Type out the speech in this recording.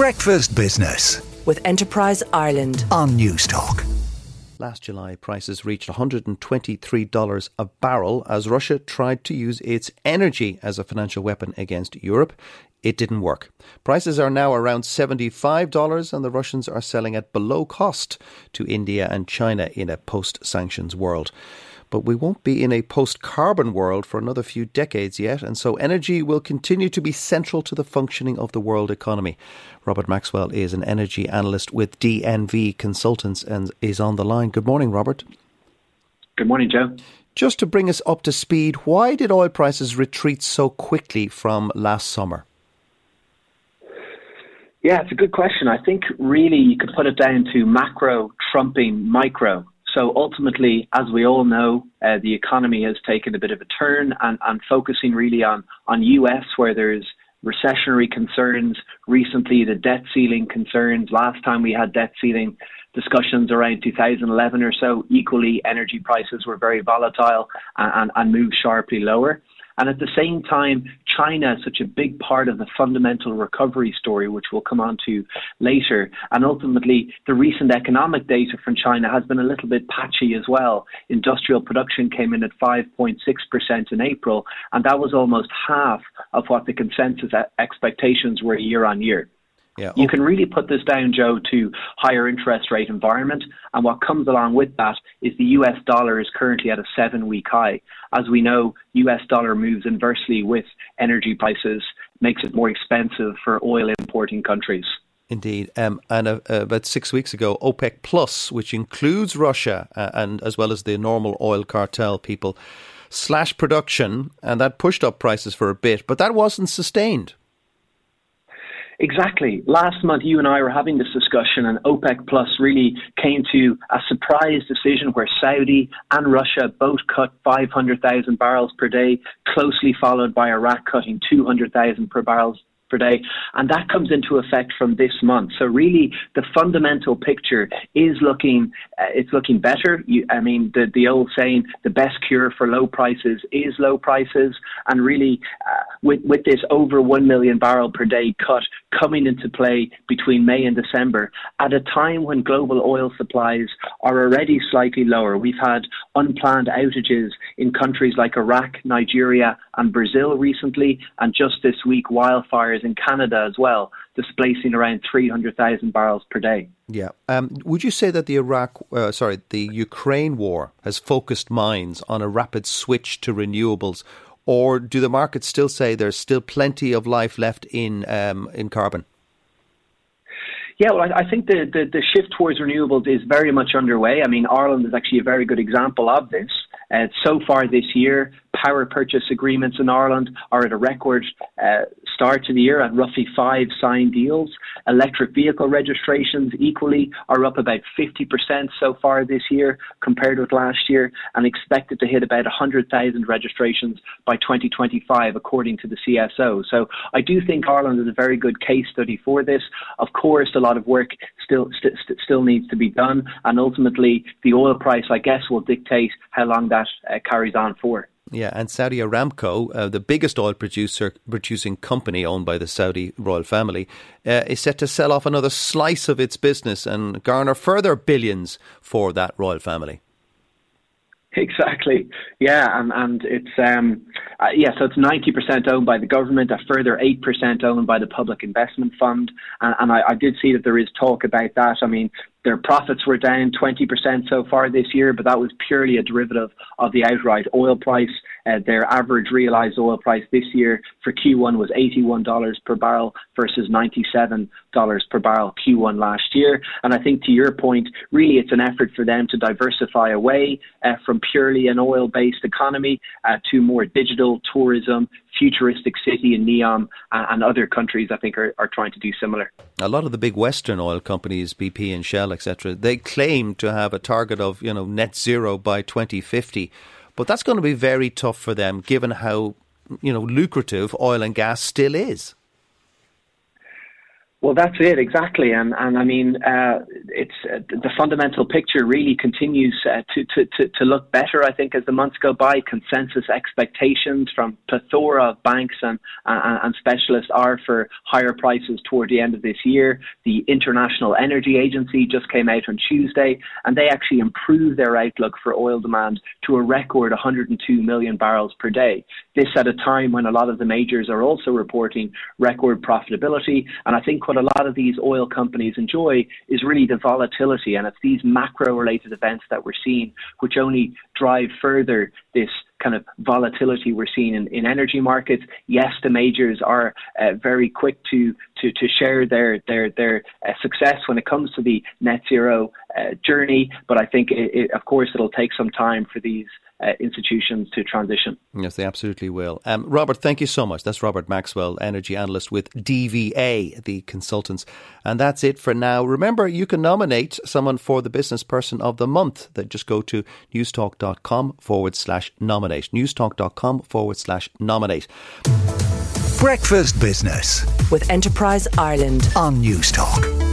Breakfast Business with Enterprise Ireland on Newstalk. Last July, prices reached $123 a barrel as Russia tried to use its energy as a financial weapon against Europe. It didn't work. Prices are now around $75, and the Russians are selling at below cost to India and China in a post sanctions world. But we won't be in a post carbon world for another few decades yet, and so energy will continue to be central to the functioning of the world economy. Robert Maxwell is an energy analyst with DNV Consultants and is on the line. Good morning, Robert. Good morning, Joe. Just to bring us up to speed, why did oil prices retreat so quickly from last summer? Yeah, it's a good question. I think really you could put it down to macro trumping micro. So ultimately, as we all know, uh, the economy has taken a bit of a turn and, and focusing really on, on US where there's recessionary concerns. Recently, the debt ceiling concerns. Last time we had debt ceiling discussions around 2011 or so, equally energy prices were very volatile and, and, and moved sharply lower. And at the same time, China is such a big part of the fundamental recovery story, which we'll come on to later. And ultimately, the recent economic data from China has been a little bit patchy as well. Industrial production came in at 5.6% in April, and that was almost half of what the consensus expectations were year on year. Yeah. You can really put this down, Joe, to higher interest rate environment. And what comes along with that is the US dollar is currently at a seven week high. As we know, US dollar moves inversely with energy prices, makes it more expensive for oil importing countries. Indeed, um, and uh, uh, about six weeks ago, OPEC Plus, which includes Russia uh, and as well as the normal oil cartel people, slashed production, and that pushed up prices for a bit, but that wasn't sustained. Exactly. Last month, you and I were having this discussion, and OPEC Plus really came to a surprise decision where Saudi and Russia both cut 500,000 barrels per day, closely followed by Iraq cutting 200,000 per barrels per day. And that comes into effect from this month. So really, the fundamental picture is looking, uh, it's looking better. You, I mean, the, the old saying, the best cure for low prices is low prices. And really, uh, with, with this over 1 million barrel per day cut coming into play between May and December, at a time when global oil supplies are already slightly lower, we've had unplanned outages in countries like Iraq, Nigeria, and Brazil recently, and just this week, wildfires in Canada as well, displacing around 300,000 barrels per day. Yeah. Um, would you say that the Iraq, uh, sorry, the Ukraine war has focused minds on a rapid switch to renewables, or do the markets still say there's still plenty of life left in um, in carbon? Yeah, well, I, think the, the, the shift towards renewables is very much underway. I mean, Ireland is actually a very good example of this. Uh, so far this year, power purchase agreements in Ireland are at a record uh, start to the year at roughly five signed deals. Electric vehicle registrations equally are up about 50% so far this year compared with last year and expected to hit about 100,000 registrations by 2025 according to the CSO. So I do think Ireland is a very good case study for this. Of course, a lot of work still st- st- still needs to be done and ultimately the oil price I guess will dictate how long that uh, carries on for. Yeah, and Saudi Aramco, uh, the biggest oil producer producing company owned by the Saudi royal family, uh, is set to sell off another slice of its business and garner further billions for that royal family. Exactly. Yeah, and and it's um uh, yeah, so it's ninety percent owned by the government, a further eight percent owned by the public investment fund, and, and I, I did see that there is talk about that. I mean, their profits were down 20% so far this year, but that was purely a derivative of the outright oil price. Uh, their average realized oil price this year for Q1 was $81 per barrel versus $97 per barrel Q1 last year. And I think to your point, really it's an effort for them to diversify away uh, from purely an oil based economy uh, to more digital tourism, futuristic city in Neom uh, and other countries, I think, are, are trying to do similar. A lot of the big Western oil companies, BP and Shell, etc., they claim to have a target of you know net zero by 2050, but that's going to be very tough for them, given how you know lucrative oil and gas still is. Well, that's it exactly, and and I mean, uh, it's uh, the fundamental picture really continues uh, to, to, to to look better. I think as the months go by, consensus expectations from plethora of banks and and specialists are for higher prices toward the end of this year. The International Energy Agency just came out on Tuesday, and they actually improved their outlook for oil demand to a record 102 million barrels per day. This at a time when a lot of the majors are also reporting record profitability, and I think what a lot of these oil companies enjoy is really the volatility, and it's these macro related events that we're seeing which only drive further this kind of volatility we're seeing in, in energy markets. Yes, the majors are uh, very quick to, to, to share their their their uh, success when it comes to the net zero uh, journey, but I think it, it, of course it'll take some time for these uh, institutions to transition. Yes, they absolutely will. Um, Robert, thank you so much. That's Robert Maxwell, energy analyst with DNV, the consultants. And that's it for now. Remember, you can nominate someone for the Business Person of the Month. That just go to newstalk.com forward slash nominate. Newstalk.com forward slash nominate. Breakfast Business with Enterprise Ireland on Newstalk.